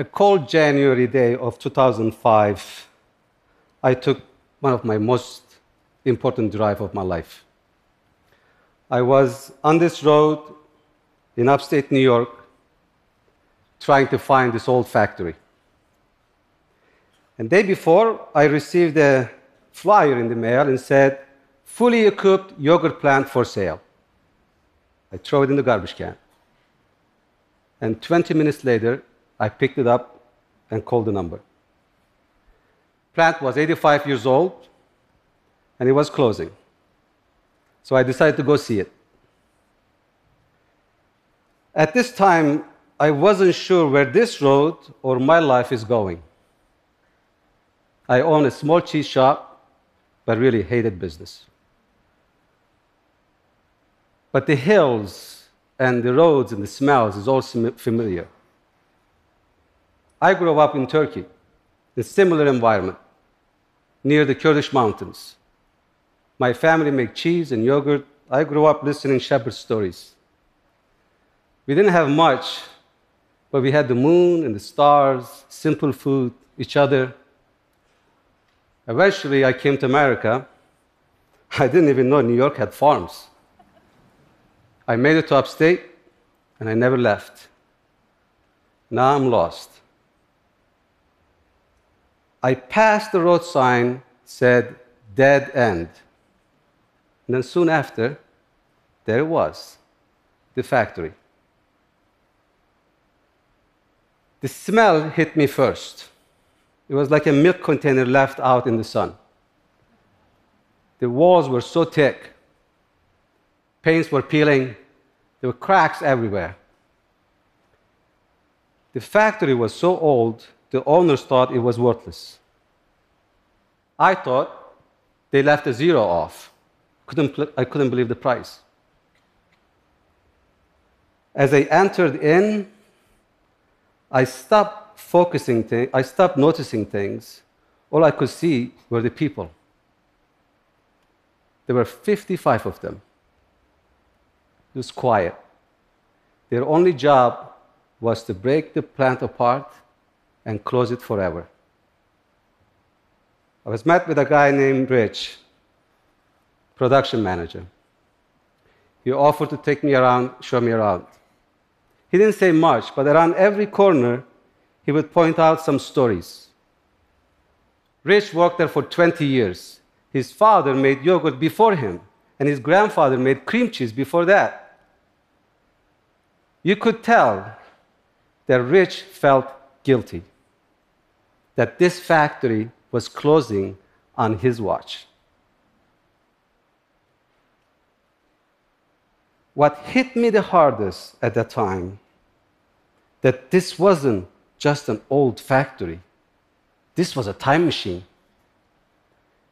a cold January day of 2005, I took one of my most important drive of my life. I was on this road in upstate New York trying to find this old factory. And day before, I received a flyer in the mail and said, fully equipped yogurt plant for sale. I throw it in the garbage can. And 20 minutes later, I picked it up and called the number. Plant was 85 years old, and it was closing. So I decided to go see it. At this time, I wasn't sure where this road or my life is going. I own a small cheese shop, but really hated business. But the hills and the roads and the smells is all familiar. I grew up in Turkey, in a similar environment, near the Kurdish mountains. My family made cheese and yogurt. I grew up listening shepherd stories. We didn't have much, but we had the moon and the stars, simple food, each other. Eventually, I came to America. I didn't even know New York had farms. I made it to upstate, and I never left. Now I'm lost. I passed the road sign said dead end. And then soon after, there it was, the factory. The smell hit me first. It was like a milk container left out in the sun. The walls were so thick, paints were peeling, there were cracks everywhere. The factory was so old, the owners thought it was worthless. I thought they left a zero off. Couldn't, I couldn't believe the price. As I entered in, I stopped focusing, th- I stopped noticing things. All I could see were the people. There were 55 of them. It was quiet. Their only job was to break the plant apart and close it forever. I was met with a guy named Rich, production manager. He offered to take me around, show me around. He didn't say much, but around every corner, he would point out some stories. Rich worked there for 20 years. His father made yogurt before him, and his grandfather made cream cheese before that. You could tell that Rich felt guilty, that this factory was closing on his watch. What hit me the hardest at that time that this wasn't just an old factory. This was a time machine.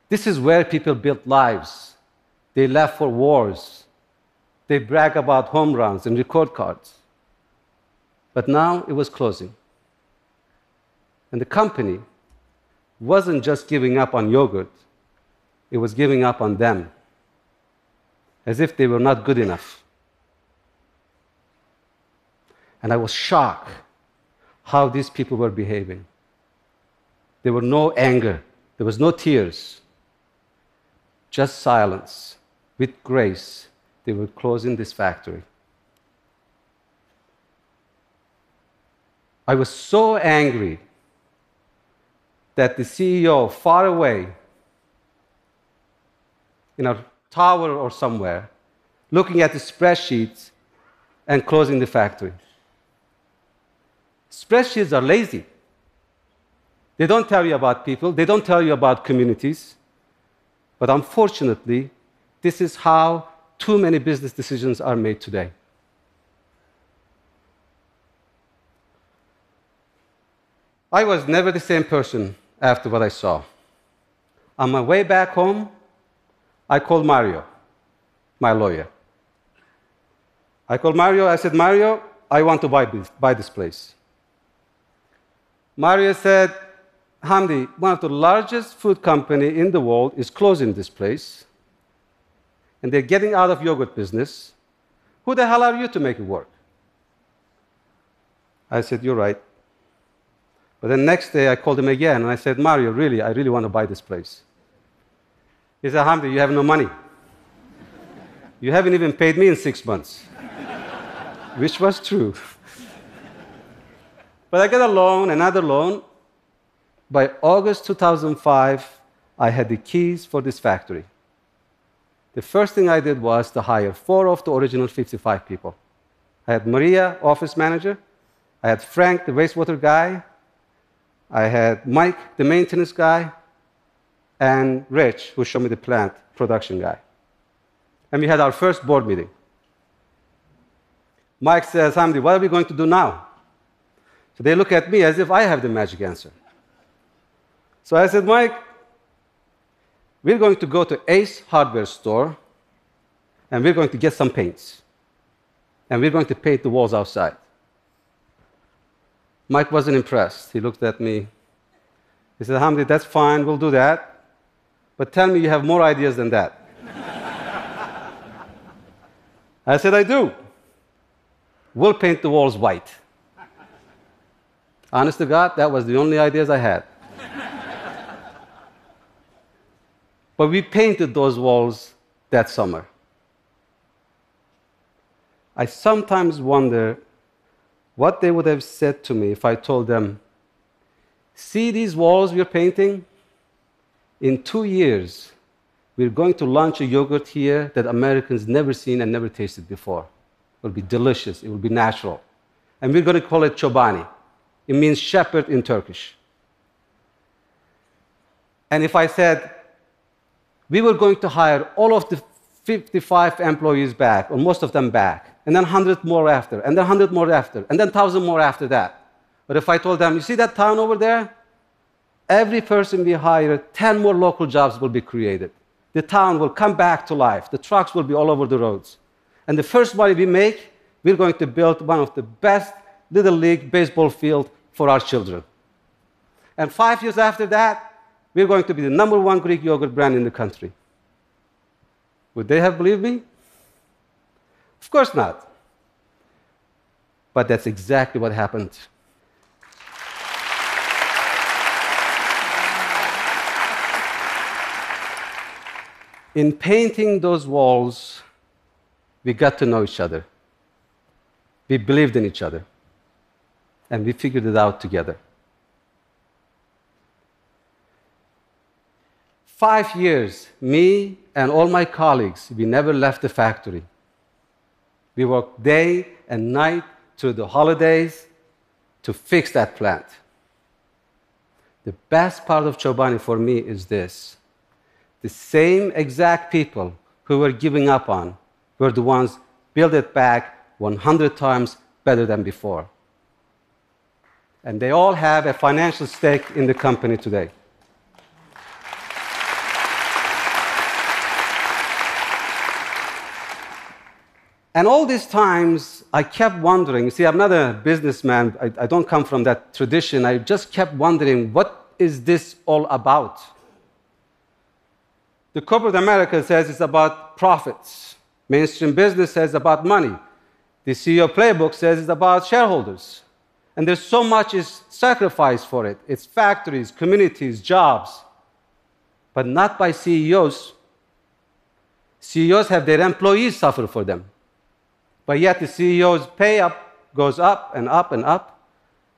This is where people built lives. They left for wars. They brag about home runs and record cards. But now it was closing. And the company wasn't just giving up on yogurt, it was giving up on them, as if they were not good enough. And I was shocked how these people were behaving. There were no anger, there was no tears, just silence. With grace, they were closing this factory. I was so angry that the CEO, far away, in a tower or somewhere, looking at the spreadsheets and closing the factory. Spreadsheets are lazy. They don't tell you about people, they don't tell you about communities. But unfortunately, this is how too many business decisions are made today. I was never the same person after what I saw. On my way back home, I called Mario, my lawyer. I called Mario, I said, Mario, I want to buy this, buy this place. Mario said, Hamdi, one of the largest food company in the world is closing this place, and they're getting out of yogurt business. Who the hell are you to make it work? I said, You're right. But then next day I called him again and I said, Mario, really, I really want to buy this place. He said, Hamdi, you have no money. You haven't even paid me in six months. Which was true. but I got a loan, another loan. By August 2005, I had the keys for this factory. The first thing I did was to hire four of the original 55 people. I had Maria, office manager. I had Frank, the wastewater guy. I had Mike, the maintenance guy, and Rich, who showed me the plant production guy. And we had our first board meeting. Mike says, Hamdi, what are we going to do now? So they look at me as if I have the magic answer. So I said, Mike, we're going to go to Ace Hardware Store and we're going to get some paints. And we're going to paint the walls outside. Mike wasn't impressed. He looked at me. He said, Hamdi, that's fine, we'll do that. But tell me you have more ideas than that. I said, I do. We'll paint the walls white. Honest to God, that was the only ideas I had. but we painted those walls that summer. I sometimes wonder what they would have said to me if I told them, See these walls we're painting? In two years, we're going to launch a yogurt here that Americans never seen and never tasted before. It will be delicious, it will be natural. And we're going to call it Chobani. It means shepherd in Turkish. And if I said, we were going to hire all of the 55 employees back, or most of them back, and then 100 more after, and then 100 more after, and then 1,000 more after that. But if I told them, you see that town over there? Every person we hire, 10 more local jobs will be created. The town will come back to life. The trucks will be all over the roads. And the first money we make, we're going to build one of the best little league baseball field for our children. And five years after that, we're going to be the number one Greek yogurt brand in the country. Would they have believed me? Of course not. But that's exactly what happened. In painting those walls, we got to know each other. We believed in each other. And we figured it out together. Five years, me and all my colleagues, we never left the factory. We worked day and night through the holidays to fix that plant. The best part of Chobani for me is this the same exact people who were giving up on were the ones built it back 100 times better than before. And they all have a financial stake in the company today. And all these times, I kept wondering. You see, I'm not a businessman, I, I, don't come from that tradition. I just kept wondering, what is this all about? The corporate America says it's about profits, mainstream business says it's about money, the CEO playbook says it's about shareholders. And there's so much is sacrificed for it. It's factories, communities, jobs, but not by CEOs. CEOs have their employees suffer for them. But yet the CEO's pay up goes up and up and up,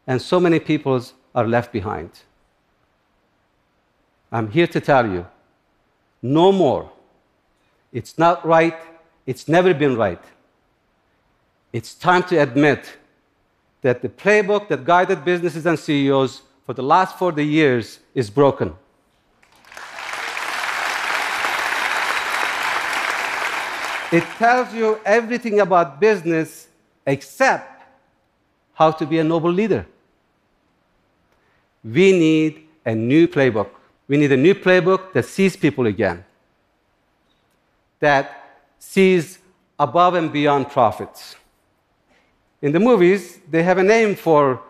and so many people are left behind. I'm here to tell you no more. It's not right. It's never been right. It's time to admit that the playbook that guided businesses and CEOs for the last 40 years is broken. It tells you everything about business except how to be a noble leader. We need a new playbook. We need a new playbook that sees people again, that sees above and beyond profits. In the movies, they have a name for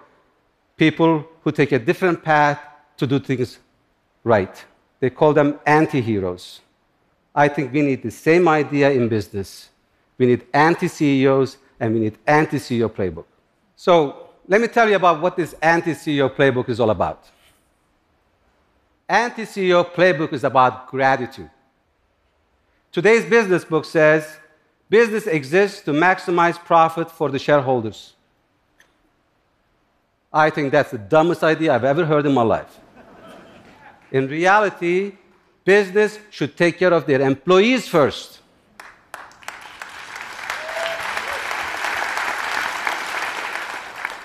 people who take a different path to do things right. They call them anti heroes. I think we need the same idea in business. We need anti CEOs and we need anti CEO playbook. So, let me tell you about what this anti CEO playbook is all about. Anti CEO playbook is about gratitude. Today's business book says business exists to maximize profit for the shareholders. I think that's the dumbest idea I've ever heard in my life. In reality, business should take care of their employees first.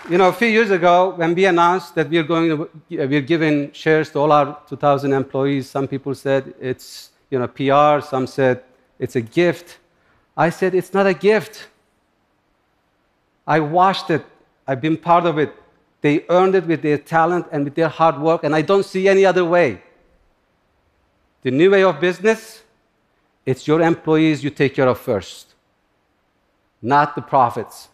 You know, a few years ago, when we announced that we are going to, we're giving shares to all our 2,000 employees, some people said it's, you know, PR, some said it's a gift. I said it's not a gift. I watched it. I've been part of it. They earned it with their talent and with their hard work, and I don't see any other way. The new way of business, it's your employees you take care of first, not the profits.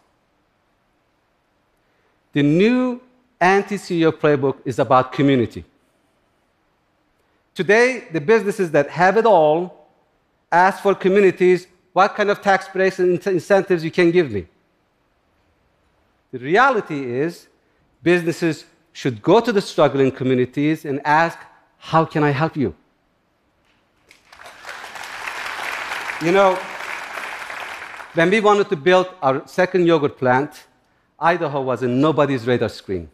The new anti CEO playbook is about community. Today, the businesses that have it all ask for communities what kind of tax breaks and incentives you can give me. The reality is, businesses should go to the struggling communities and ask, How can I help you? You know, when we wanted to build our second yogurt plant, Idaho was in nobody's radar screen.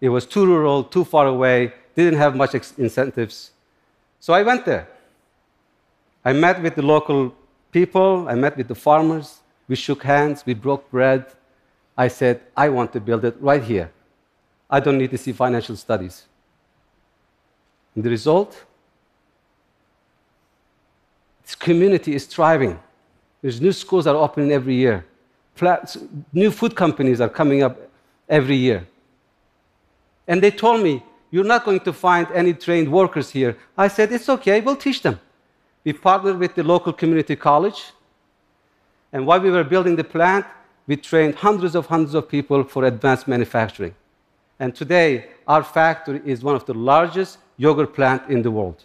It was too rural, too far away, didn't have much incentives. So I went there. I met with the local people, I met with the farmers, we shook hands, we broke bread. I said, I want to build it right here. I don't need to see financial studies. And the result? This community is thriving. There's new schools that are opening every year new food companies are coming up every year. And they told me, You're not going to find any trained workers here. I said, It's okay, we'll teach them. We partnered with the local community college. And while we were building the plant, we trained hundreds of hundreds of people for advanced manufacturing. And today, our factory is one of the largest yogurt plants in the world.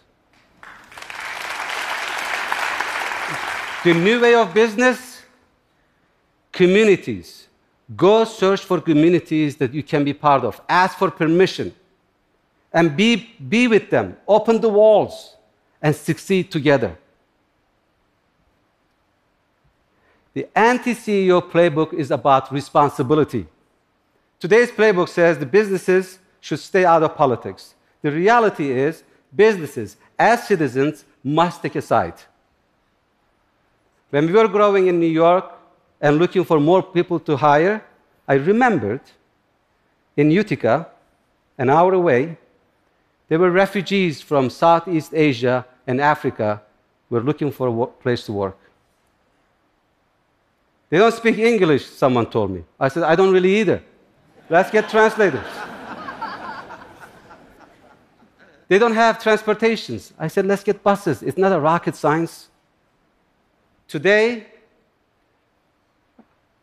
The new way of business communities. Go search for communities that you can be part of. Ask for permission and be, be with them. Open the walls and succeed together. The anti CEO playbook is about responsibility. Today's playbook says the businesses should stay out of politics. The reality is, businesses, as citizens, must take a side. When we were growing in New York, and looking for more people to hire, I remembered in Utica, an hour away, there were refugees from Southeast Asia and Africa who were looking for a place to work. They don't speak English, someone told me. I said, I don't really either. Let's get translators. they don't have transportations. I said, let's get buses. It's not a rocket science. Today,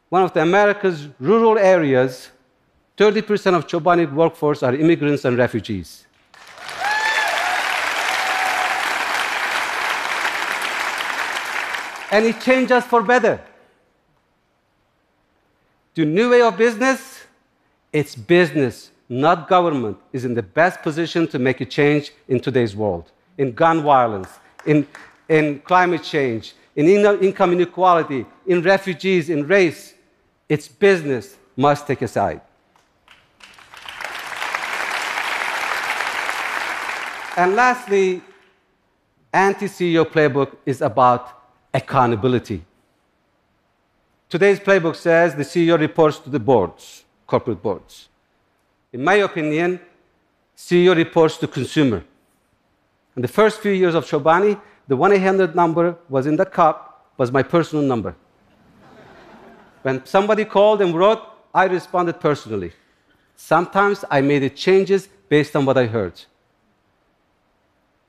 one of the America's rural areas, 30% of Chobani workforce are immigrants and refugees. and it changed us for better. The new way of business, it's business, not government, is in the best position to make a change in today's world. In gun violence, in, in climate change, in income inequality, in refugees, in race, its business must take a side. And lastly, anti CEO playbook is about accountability. Today's playbook says the CEO reports to the boards, corporate boards. In my opinion, CEO reports to consumer. In the first few years of Chobani, the 1 800 number was in the cup, was my personal number. When somebody called and wrote, I responded personally. Sometimes I made changes based on what I heard.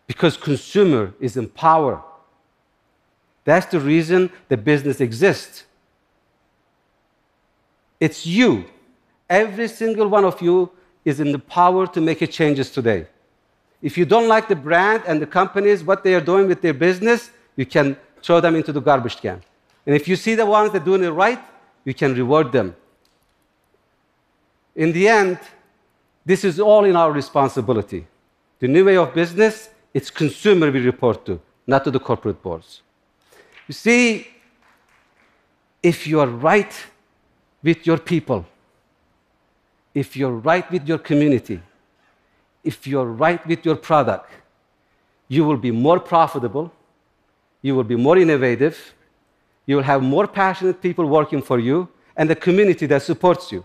Because consumer is in power. That's the reason the business exists. It's you. Every single one of you is in the power to make changes today. If you don't like the brand and the companies, what they are doing with their business, you can throw them into the garbage can. And if you see the ones that are doing it right, you can reward them. In the end, this is all in our responsibility. The new way of business, it's consumer we report to, not to the corporate boards. You see, if you are right with your people, if you're right with your community, if you're right with your product, you will be more profitable, you will be more innovative, you will have more passionate people working for you, and a community that supports you.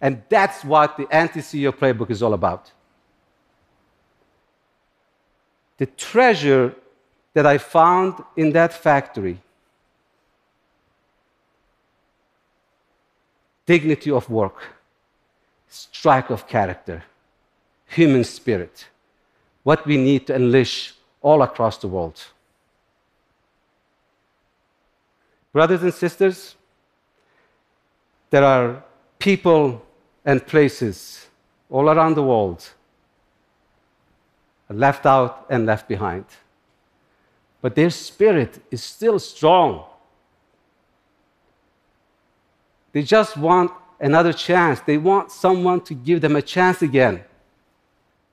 And that's what the anti CEO playbook is all about. The treasure that I found in that factory dignity of work, strike of character, human spirit, what we need to unleash all across the world. Brothers and sisters, there are people and places all around the world left out and left behind. But their spirit is still strong. They just want another chance. They want someone to give them a chance again.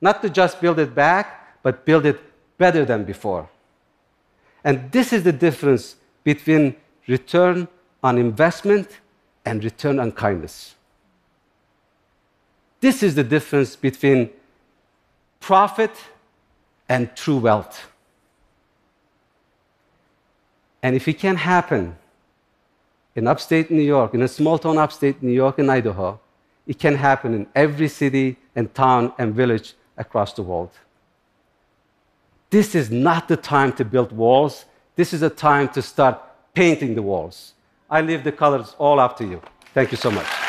Not to just build it back, but build it better than before. And this is the difference between return on investment and return on kindness. This is the difference between profit and true wealth. And if it can happen in upstate New York, in a small town upstate New York and Idaho, it can happen in every city and town and village across the world. This is not the time to build walls. This is a time to start painting the walls. I leave the colors all up to you. Thank you so much.